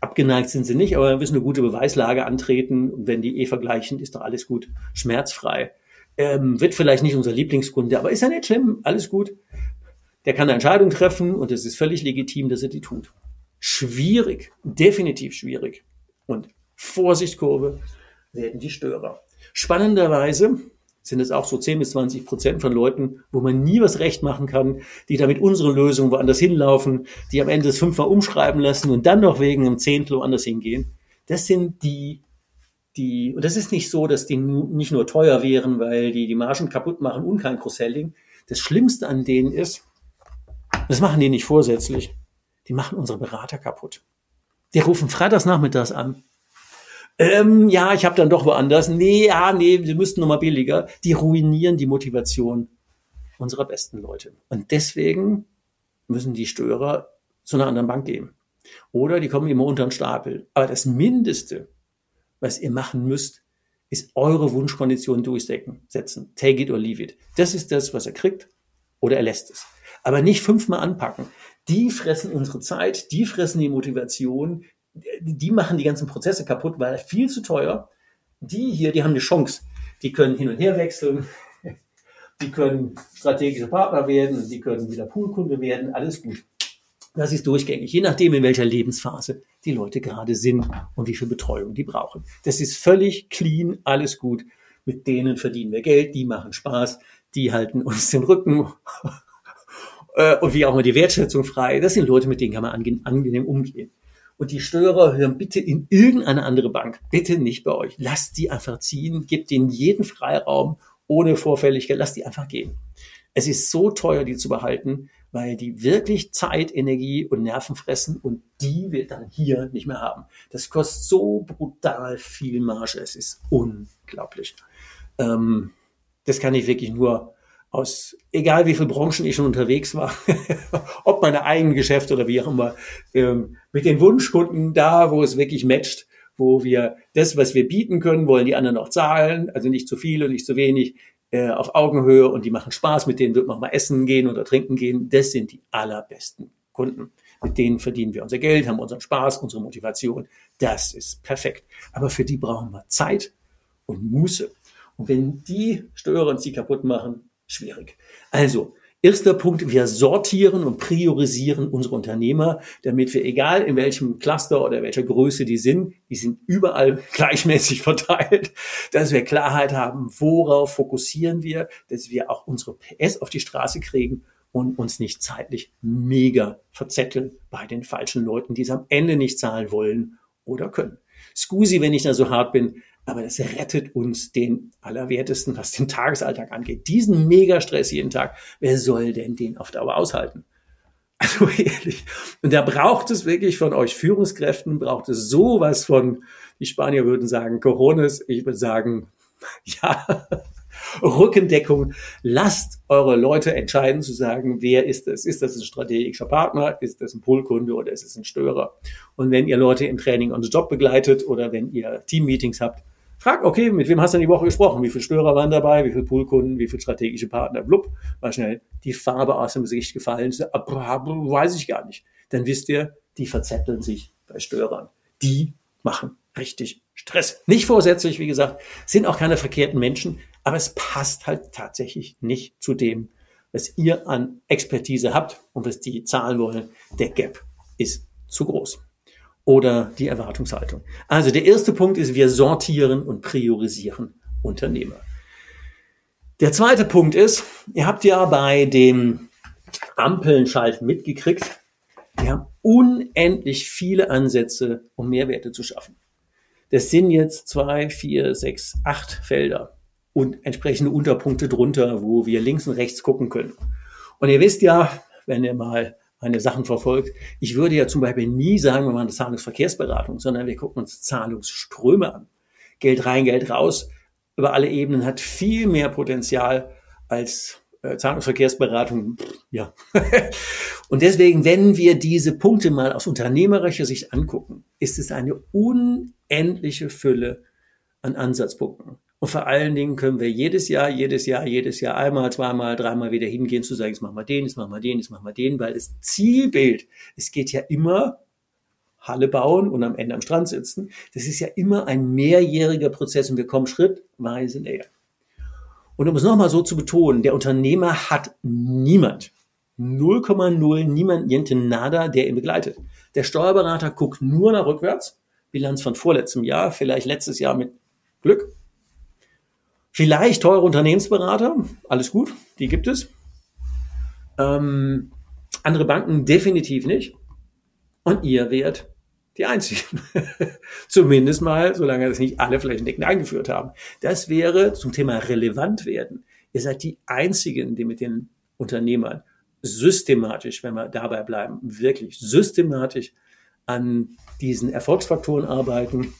abgeneigt sind sie nicht, aber wir müssen eine gute Beweislage antreten und wenn die eh vergleichen, ist doch alles gut, schmerzfrei. Ähm, wird vielleicht nicht unser Lieblingskunde, aber ist ja nicht schlimm, alles gut. Der kann eine Entscheidung treffen und es ist völlig legitim, dass er die tut. Schwierig, definitiv schwierig. Und Vorsichtskurve werden die Störer. Spannenderweise sind es auch so 10 bis 20 Prozent von Leuten, wo man nie was recht machen kann, die damit unsere Lösung woanders hinlaufen, die am Ende das fünfmal umschreiben lassen und dann noch wegen einem Zehntel woanders hingehen. Das sind die, die, und das ist nicht so, dass die nicht nur teuer wären, weil die die Margen kaputt machen und kein Cross-Selling. Das Schlimmste an denen ist, das machen die nicht vorsätzlich, die machen unsere Berater kaputt. Die rufen freitags nachmittags an. Ähm, ja, ich habe dann doch woanders. Nee, ja, nee, sie müssten nochmal billiger. Die ruinieren die Motivation unserer besten Leute. Und deswegen müssen die Störer zu einer anderen Bank gehen. Oder die kommen immer unter den Stapel. Aber das Mindeste, was ihr machen müsst, ist eure Wunschkondition durchsetzen. Take it or leave it. Das ist das, was er kriegt oder er lässt es. Aber nicht fünfmal anpacken. Die fressen unsere Zeit, die fressen die Motivation, die machen die ganzen Prozesse kaputt, weil viel zu teuer. Die hier, die haben eine Chance. Die können hin und her wechseln. Die können strategische Partner werden die können wieder Poolkunde werden. Alles gut. Das ist durchgängig, je nachdem, in welcher Lebensphase die Leute gerade sind und wie viel Betreuung die brauchen. Das ist völlig clean, alles gut. Mit denen verdienen wir Geld, die machen Spaß, die halten uns den Rücken äh, und wie auch immer die Wertschätzung frei. Das sind Leute, mit denen kann man angenehm umgehen. Und die Steuerer hören bitte in irgendeine andere Bank, bitte nicht bei euch. Lasst die einfach ziehen, gebt ihnen jeden Freiraum ohne Vorfälligkeit, lasst die einfach gehen. Es ist so teuer, die zu behalten, weil die wirklich Zeit, Energie und Nerven fressen und die wir dann hier nicht mehr haben. Das kostet so brutal viel Marge. Es ist unglaublich. Ähm, das kann ich wirklich nur aus, egal wie viele Branchen ich schon unterwegs war, ob meine eigenen Geschäfte oder wie auch immer, ähm, mit den Wunschkunden da, wo es wirklich matcht, wo wir das, was wir bieten können, wollen die anderen auch zahlen, also nicht zu viel und nicht zu wenig, äh, auf Augenhöhe und die machen Spaß, mit denen wird man mal essen gehen oder trinken gehen. Das sind die allerbesten Kunden. Mit denen verdienen wir unser Geld, haben unseren Spaß, unsere Motivation. Das ist perfekt. Aber für die brauchen wir Zeit und Muße. Und wenn die Störer uns die kaputt machen, schwierig. Also, Erster Punkt, wir sortieren und priorisieren unsere Unternehmer, damit wir, egal in welchem Cluster oder welcher Größe die sind, die sind überall gleichmäßig verteilt, dass wir Klarheit haben, worauf fokussieren wir, dass wir auch unsere PS auf die Straße kriegen und uns nicht zeitlich mega verzetteln bei den falschen Leuten, die es am Ende nicht zahlen wollen oder können. Scusi, wenn ich da so hart bin, aber das rettet uns den Allerwertesten, was den Tagesalltag angeht. Diesen Mega-Stress jeden Tag, wer soll denn den auf Dauer aushalten? Also ehrlich. Und da braucht es wirklich von euch Führungskräften, braucht es sowas von, die Spanier würden sagen, Coronas, ich würde sagen, ja, Rückendeckung. Lasst eure Leute entscheiden zu sagen, wer ist das? Ist das ein strategischer Partner? Ist das ein Poolkunde oder ist es ein Störer? Und wenn ihr Leute im Training on the Job begleitet oder wenn ihr Teammeetings habt, Frag, okay, mit wem hast du denn die Woche gesprochen? Wie viele Störer waren dabei? Wie viele Poolkunden? Wie viele strategische Partner? Blub, mal schnell die Farbe aus dem Gesicht gefallen. Weiß ich gar nicht. Dann wisst ihr, die verzetteln sich bei Störern. Die machen richtig Stress. Nicht vorsätzlich, wie gesagt, sind auch keine verkehrten Menschen, aber es passt halt tatsächlich nicht zu dem, was ihr an Expertise habt und was die zahlen wollen. Der Gap ist zu groß oder die Erwartungshaltung. Also der erste Punkt ist, wir sortieren und priorisieren Unternehmer. Der zweite Punkt ist, ihr habt ja bei dem Ampeln-Schalten mitgekriegt, wir haben unendlich viele Ansätze, um Mehrwerte zu schaffen. Das sind jetzt zwei, vier, sechs, acht Felder und entsprechende Unterpunkte drunter, wo wir links und rechts gucken können. Und ihr wisst ja, wenn ihr mal meine Sachen verfolgt. Ich würde ja zum Beispiel nie sagen, wir machen eine Zahlungsverkehrsberatung, sondern wir gucken uns Zahlungsströme an. Geld rein, Geld raus über alle Ebenen hat viel mehr Potenzial als äh, Zahlungsverkehrsberatung. Ja. Und deswegen, wenn wir diese Punkte mal aus unternehmerischer Sicht angucken, ist es eine unendliche Fülle an Ansatzpunkten. Und vor allen Dingen können wir jedes Jahr, jedes Jahr, jedes Jahr einmal, zweimal, dreimal wieder hingehen zu sagen, jetzt machen wir den, jetzt machen wir den, jetzt machen wir den, weil das Zielbild, es geht ja immer Halle bauen und am Ende am Strand sitzen. Das ist ja immer ein mehrjähriger Prozess und wir kommen schrittweise näher. Und um es nochmal so zu betonen, der Unternehmer hat niemand, 0,0, niemand, niente nada, der ihn begleitet. Der Steuerberater guckt nur nach rückwärts, Bilanz von vorletztem Jahr, vielleicht letztes Jahr mit Glück, Vielleicht teure Unternehmensberater, alles gut, die gibt es. Ähm, andere Banken definitiv nicht. Und ihr werdet die einzigen. Zumindest mal, solange das nicht alle flächendeckend eingeführt haben. Das wäre zum Thema relevant werden. Ihr seid die einzigen, die mit den Unternehmern systematisch, wenn wir dabei bleiben, wirklich systematisch an diesen Erfolgsfaktoren arbeiten.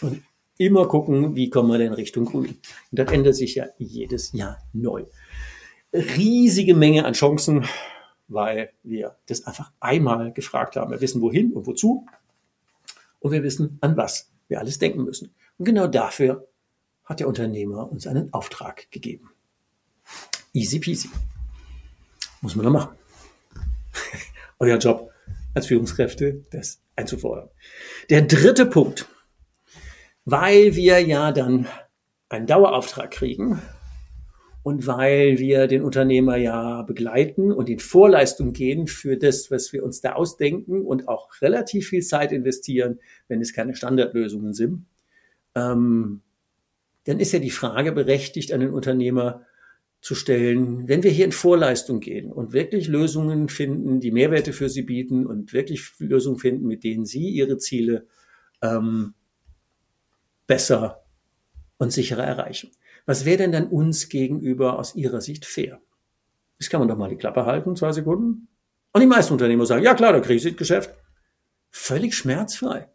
Und immer gucken, wie kommen wir denn Richtung Grün. Und das ändert sich ja jedes Jahr neu. Riesige Menge an Chancen, weil wir das einfach einmal gefragt haben. Wir wissen wohin und wozu und wir wissen, an was wir alles denken müssen. Und genau dafür hat der Unternehmer uns einen Auftrag gegeben. Easy peasy. Muss man noch machen. Euer Job als Führungskräfte, das einzufordern. Der dritte Punkt, weil wir ja dann einen Dauerauftrag kriegen und weil wir den Unternehmer ja begleiten und in Vorleistung gehen für das, was wir uns da ausdenken und auch relativ viel Zeit investieren, wenn es keine Standardlösungen sind, ähm, dann ist ja die Frage berechtigt an den Unternehmer, zu stellen, wenn wir hier in Vorleistung gehen und wirklich Lösungen finden, die Mehrwerte für sie bieten und wirklich Lösungen finden, mit denen sie ihre Ziele ähm, besser und sicherer erreichen. Was wäre denn dann uns gegenüber aus Ihrer Sicht fair? Das kann man doch mal die Klappe halten, zwei Sekunden. Und die meisten Unternehmer sagen, ja klar, da kriege ich Geschäft. Völlig schmerzfrei.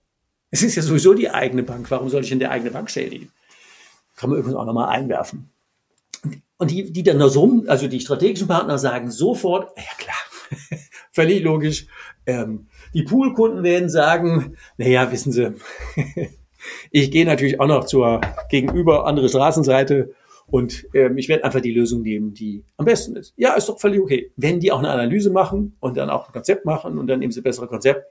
Es ist ja sowieso die eigene Bank. Warum soll ich in der eigene Bank schädigen? Kann man übrigens auch nochmal einwerfen. Und die, die dann so, also die strategischen Partner sagen sofort, ja klar, völlig logisch. Ähm, die Poolkunden werden sagen, naja, wissen Sie, ich gehe natürlich auch noch zur gegenüber andere Straßenseite und ähm, ich werde einfach die Lösung nehmen, die am besten ist. Ja, ist doch völlig okay. Wenn die auch eine Analyse machen und dann auch ein Konzept machen und dann nehmen sie bessere Konzept,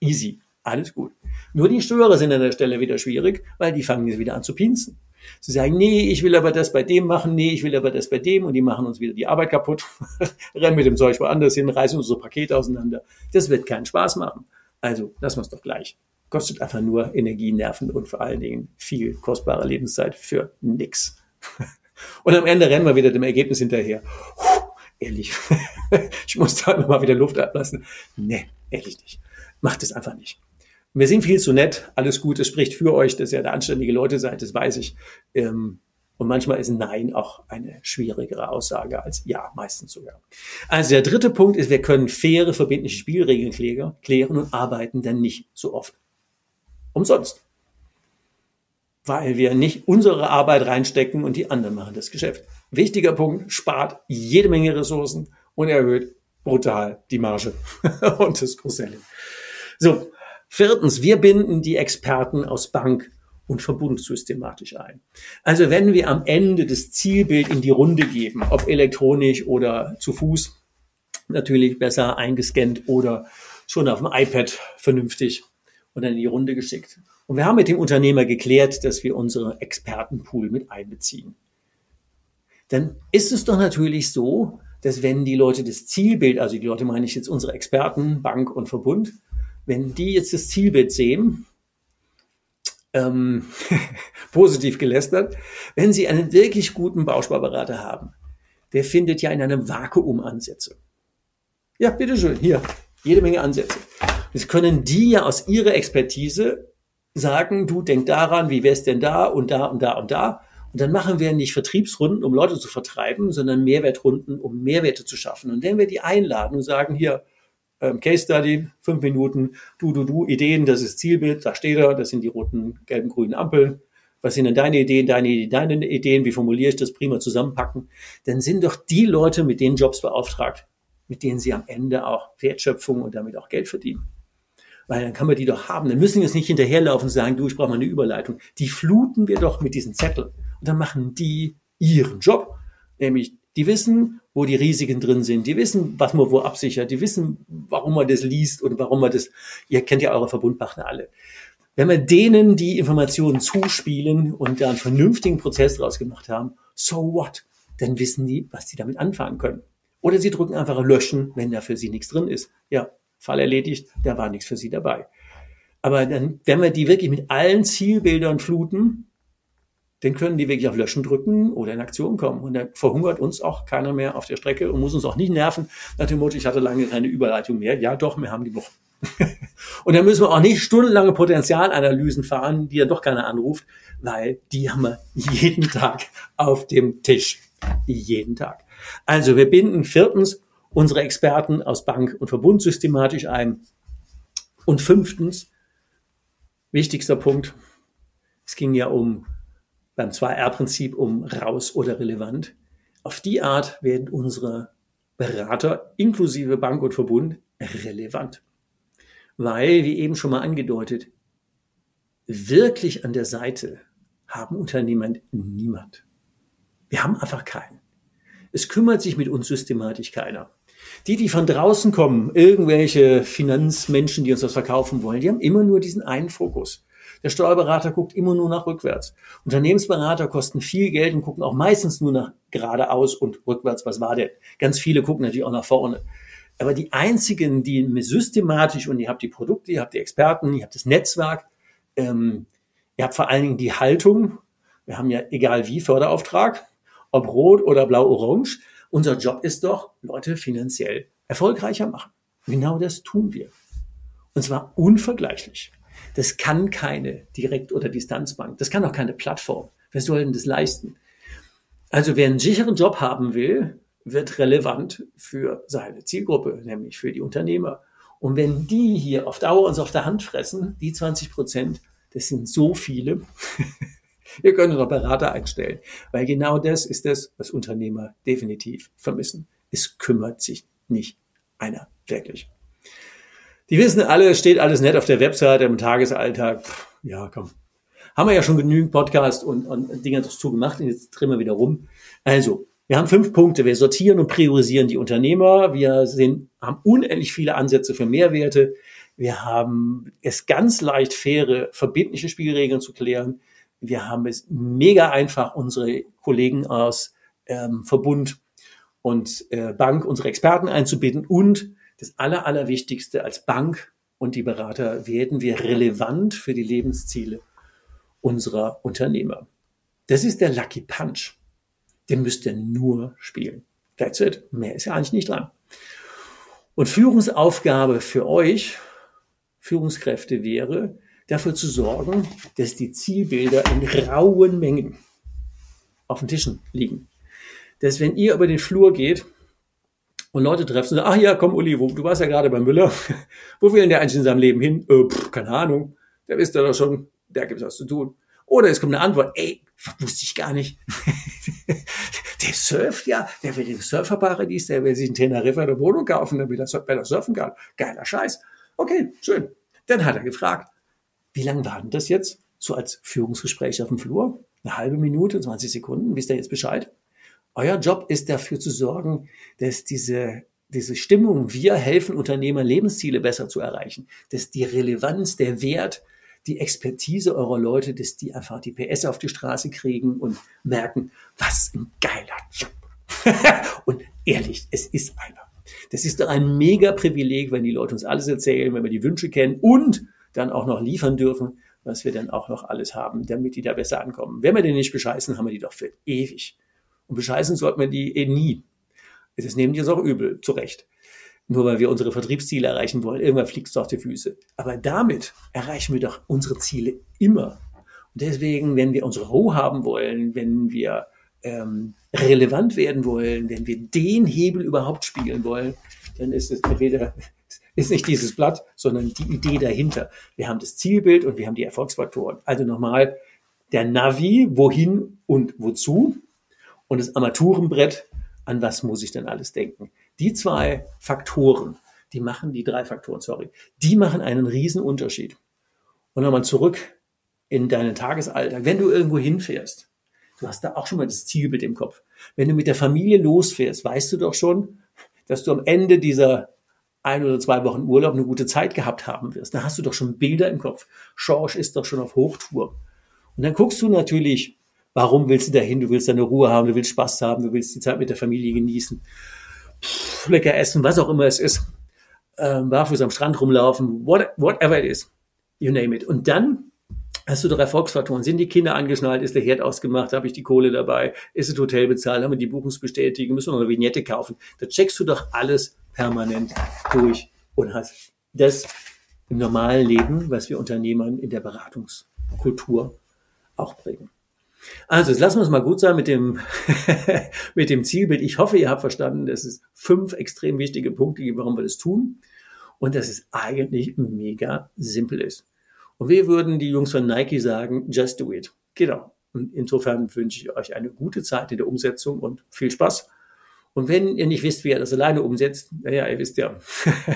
easy, alles gut. Nur die Störer sind an der Stelle wieder schwierig, weil die fangen jetzt wieder an zu pinzen. Sie sagen, nee, ich will aber das bei dem machen, nee, ich will aber das bei dem und die machen uns wieder die Arbeit kaputt, rennen mit dem Zeug woanders hin, reißen unsere Pakete auseinander. Das wird keinen Spaß machen. Also lassen wir es doch gleich. Kostet einfach nur Energie, Nerven und vor allen Dingen viel kostbare Lebenszeit für nix. Und am Ende rennen wir wieder dem Ergebnis hinterher. Puh, ehrlich, ich muss da immer mal wieder Luft ablassen. Nee, ehrlich nicht. Macht es einfach nicht. Wir sind viel zu nett, alles gut, es spricht für euch, dass ihr da anständige Leute seid, das weiß ich. Ähm, und manchmal ist Nein auch eine schwierigere Aussage als Ja, meistens sogar. Also der dritte Punkt ist, wir können faire, verbindliche Spielregeln klären und arbeiten dann nicht so oft umsonst. Weil wir nicht unsere Arbeit reinstecken und die anderen machen das Geschäft. Wichtiger Punkt, spart jede Menge Ressourcen und erhöht brutal die Marge und das Cross-Selling. So, viertens, wir binden die Experten aus Bank und Verbund systematisch ein. Also wenn wir am Ende das Zielbild in die Runde geben, ob elektronisch oder zu Fuß, natürlich besser eingescannt oder schon auf dem iPad vernünftig und dann in die Runde geschickt. Und wir haben mit dem Unternehmer geklärt, dass wir unsere Expertenpool mit einbeziehen. Dann ist es doch natürlich so, dass wenn die Leute das Zielbild, also die Leute meine ich jetzt unsere Experten, Bank und Verbund, wenn die jetzt das Zielbild sehen, ähm, positiv gelästert, wenn sie einen wirklich guten Bausparberater haben, der findet ja in einem Vakuum Ansätze. Ja, bitteschön, hier, jede Menge Ansätze. Jetzt können die ja aus ihrer Expertise sagen, du denk daran, wie wär's denn da und da und da und da. Und dann machen wir nicht Vertriebsrunden, um Leute zu vertreiben, sondern Mehrwertrunden, um Mehrwerte zu schaffen. Und wenn wir die einladen und sagen, hier, ähm, Case Study, fünf Minuten, du, du, du, Ideen, das ist Zielbild, da steht er, das sind die roten, gelben, grünen Ampeln. Was sind denn deine Ideen, deine Ideen, deine Ideen, wie formuliere ich das prima zusammenpacken? Dann sind doch die Leute mit den Jobs beauftragt, mit denen sie am Ende auch Wertschöpfung und damit auch Geld verdienen. Weil dann kann man die doch haben. Dann müssen wir jetzt nicht hinterherlaufen und sagen, du, ich brauche mal eine Überleitung. Die fluten wir doch mit diesen Zetteln. Und dann machen die ihren Job. Nämlich, die wissen, wo die Risiken drin sind. Die wissen, was man wo absichert. Die wissen, warum man das liest und warum man das, ihr kennt ja eure Verbundpartner alle. Wenn wir denen die Informationen zuspielen und da einen vernünftigen Prozess draus gemacht haben, so what? Dann wissen die, was sie damit anfangen können. Oder sie drücken einfach löschen, wenn da für sie nichts drin ist. Ja, Fall erledigt, da war nichts für sie dabei. Aber dann, wenn wir die wirklich mit allen Zielbildern fluten, dann können die wirklich auf Löschen drücken oder in Aktion kommen. Und dann verhungert uns auch keiner mehr auf der Strecke und muss uns auch nicht nerven nach dem Motto, ich hatte lange keine Überleitung mehr. Ja, doch, wir haben die noch. und dann müssen wir auch nicht stundenlange Potenzialanalysen fahren, die ja doch keiner anruft, weil die haben wir jeden Tag auf dem Tisch. Jeden Tag. Also wir binden viertens unsere Experten aus Bank und Verbund systematisch ein. Und fünftens, wichtigster Punkt, es ging ja um beim 2R-Prinzip um raus oder relevant. Auf die Art werden unsere Berater inklusive Bank und Verbund relevant. Weil, wie eben schon mal angedeutet, wirklich an der Seite haben Unternehmer niemand. Wir haben einfach keinen. Es kümmert sich mit uns systematisch keiner. Die, die von draußen kommen, irgendwelche Finanzmenschen, die uns das verkaufen wollen, die haben immer nur diesen einen Fokus. Der Steuerberater guckt immer nur nach rückwärts. Unternehmensberater kosten viel Geld und gucken auch meistens nur nach geradeaus und rückwärts. Was war denn? Ganz viele gucken natürlich auch nach vorne. Aber die einzigen, die systematisch, und ihr habt die Produkte, ihr habt die Experten, ihr habt das Netzwerk, ähm, ihr habt vor allen Dingen die Haltung. Wir haben ja egal wie Förderauftrag ob rot oder blau-orange. Unser Job ist doch, Leute finanziell erfolgreicher machen. Genau das tun wir. Und zwar unvergleichlich. Das kann keine Direkt- oder Distanzbank. Das kann auch keine Plattform. Wer soll denn das leisten? Also wer einen sicheren Job haben will, wird relevant für seine Zielgruppe, nämlich für die Unternehmer. Und wenn die hier auf Dauer uns auf der Hand fressen, die 20 Prozent, das sind so viele, wir können noch Berater einstellen, weil genau das ist das, was Unternehmer definitiv vermissen. Es kümmert sich nicht einer wirklich. Die wissen alle, es steht alles nett auf der Webseite im Tagesalltag. Ja, komm. Haben wir ja schon genügend Podcast und, und Dinge dazu gemacht und jetzt drehen wir wieder rum. Also, wir haben fünf Punkte. Wir sortieren und priorisieren die Unternehmer. Wir sind, haben unendlich viele Ansätze für Mehrwerte. Wir haben es ganz leicht, faire, verbindliche Spielregeln zu klären. Wir haben es mega einfach, unsere Kollegen aus ähm, Verbund und äh, Bank, unsere Experten einzubinden. Und das Aller, Allerwichtigste, als Bank und die Berater werden wir relevant für die Lebensziele unserer Unternehmer. Das ist der Lucky Punch den müsst ihr nur spielen. That's it. Mehr ist ja eigentlich nicht dran. Und Führungsaufgabe für euch, Führungskräfte wäre, dafür zu sorgen, dass die Zielbilder in rauen Mengen auf den Tischen liegen. Dass wenn ihr über den Flur geht und Leute trefft und sagt, ach ja, komm Uli, wo, du warst ja gerade beim Müller, wo will denn der eigentlich in seinem Leben hin? Äh, pff, keine Ahnung, der wisst ja doch schon, da gibt's was zu tun. Oder es kommt eine Antwort, ey, wusste ich gar nicht. der surft ja, der will im Surferparadies, der will sich in Teneriffa eine Wohnung kaufen, damit er, weil er surfen kann. Geiler Scheiß. Okay, schön. Dann hat er gefragt, wie lange war denn das jetzt? So als Führungsgespräch auf dem Flur? Eine halbe Minute, 20 Sekunden, wisst ihr jetzt Bescheid? Euer Job ist dafür zu sorgen, dass diese, diese Stimmung, wir helfen Unternehmern, Lebensziele besser zu erreichen, dass die Relevanz, der Wert die Expertise eurer Leute, dass die einfach die PS auf die Straße kriegen und merken, was ein geiler Job. und ehrlich, es ist einer. Das ist doch ein mega Privileg, wenn die Leute uns alles erzählen, wenn wir die Wünsche kennen und dann auch noch liefern dürfen, was wir dann auch noch alles haben, damit die da besser ankommen. Wenn wir den nicht bescheißen, haben wir die doch für ewig. Und bescheißen sollten wir die eh nie. Das nehmen die uns auch übel, zurecht nur weil wir unsere Vertriebsziele erreichen wollen. Irgendwann fliegt es auf die Füße. Aber damit erreichen wir doch unsere Ziele immer. Und deswegen, wenn wir unsere Ruhe haben wollen, wenn wir ähm, relevant werden wollen, wenn wir den Hebel überhaupt spielen wollen, dann ist es entweder ist nicht dieses Blatt, sondern die Idee dahinter. Wir haben das Zielbild und wir haben die Erfolgsfaktoren. Also nochmal der Navi, wohin und wozu und das Armaturenbrett, an was muss ich denn alles denken. Die zwei Faktoren, die machen, die drei Faktoren, sorry, die machen einen riesen Unterschied. Und nochmal zurück in deinen Tagesalltag. Wenn du irgendwo hinfährst, du hast da auch schon mal das Zielbild im Kopf. Wenn du mit der Familie losfährst, weißt du doch schon, dass du am Ende dieser ein oder zwei Wochen Urlaub eine gute Zeit gehabt haben wirst. Da hast du doch schon Bilder im Kopf. Schorsch ist doch schon auf Hochtour. Und dann guckst du natürlich, warum willst du dahin? Du willst deine Ruhe haben, du willst Spaß haben, du willst die Zeit mit der Familie genießen lecker essen, was auch immer es ist, ähm, barfuß am Strand rumlaufen, what, whatever it is, you name it. Und dann hast du doch Erfolgsfaktoren. Sind die Kinder angeschnallt? Ist der Herd ausgemacht? Habe ich die Kohle dabei? Ist das Hotel bezahlt? Haben wir die Buchungsbestätigung? Müssen wir noch eine Vignette kaufen? Da checkst du doch alles permanent durch und hast das im normalen Leben, was wir Unternehmern in der Beratungskultur auch bringen. Also, jetzt lassen wir es mal gut sein mit dem, mit dem Zielbild. Ich hoffe, ihr habt verstanden, dass es fünf extrem wichtige Punkte gibt, warum wir das tun. Und dass es eigentlich mega simpel ist. Und wir würden die Jungs von Nike sagen, just do it. Genau. Und insofern wünsche ich euch eine gute Zeit in der Umsetzung und viel Spaß. Und wenn ihr nicht wisst, wie ihr das alleine umsetzt, naja, ihr wisst ja,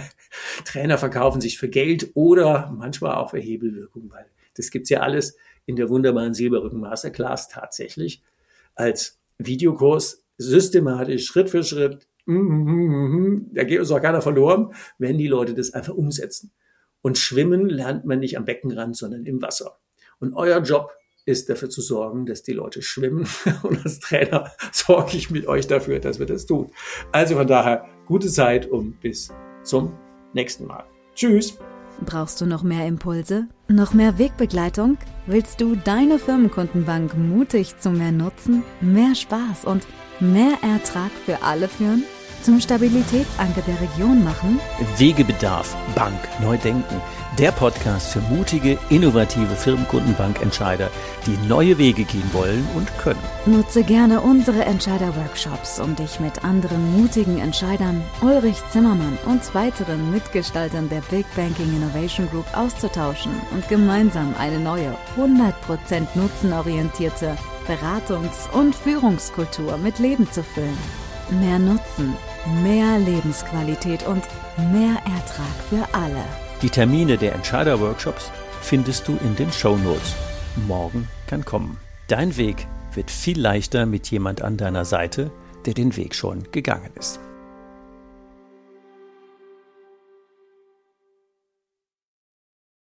Trainer verkaufen sich für Geld oder manchmal auch für Hebelwirkung, weil das gibt's ja alles in der wunderbaren Silberrücken Masterclass tatsächlich als Videokurs systematisch, Schritt für Schritt. Mm, mm, mm, da geht uns auch keiner verloren, wenn die Leute das einfach umsetzen. Und schwimmen lernt man nicht am Beckenrand, sondern im Wasser. Und euer Job ist dafür zu sorgen, dass die Leute schwimmen. Und als Trainer sorge ich mit euch dafür, dass wir das tun. Also von daher gute Zeit und bis zum nächsten Mal. Tschüss. Brauchst du noch mehr Impulse? Noch mehr Wegbegleitung? Willst du deine Firmenkundenbank mutig zu mehr Nutzen, mehr Spaß und mehr Ertrag für alle führen? Zum Stabilitätsanker der Region machen? Wegebedarf, Bank, neu denken. Der Podcast für mutige, innovative Firmenkundenbankentscheider, die neue Wege gehen wollen und können. Nutze gerne unsere Entscheider-Workshops, um dich mit anderen mutigen Entscheidern, Ulrich Zimmermann und weiteren Mitgestaltern der Big Banking Innovation Group auszutauschen und gemeinsam eine neue, 100% nutzenorientierte Beratungs- und Führungskultur mit Leben zu füllen. Mehr Nutzen, mehr Lebensqualität und mehr Ertrag für alle. Die Termine der Entscheider-Workshops findest du in den Show Notes. Morgen kann kommen. Dein Weg wird viel leichter mit jemand an deiner Seite, der den Weg schon gegangen ist.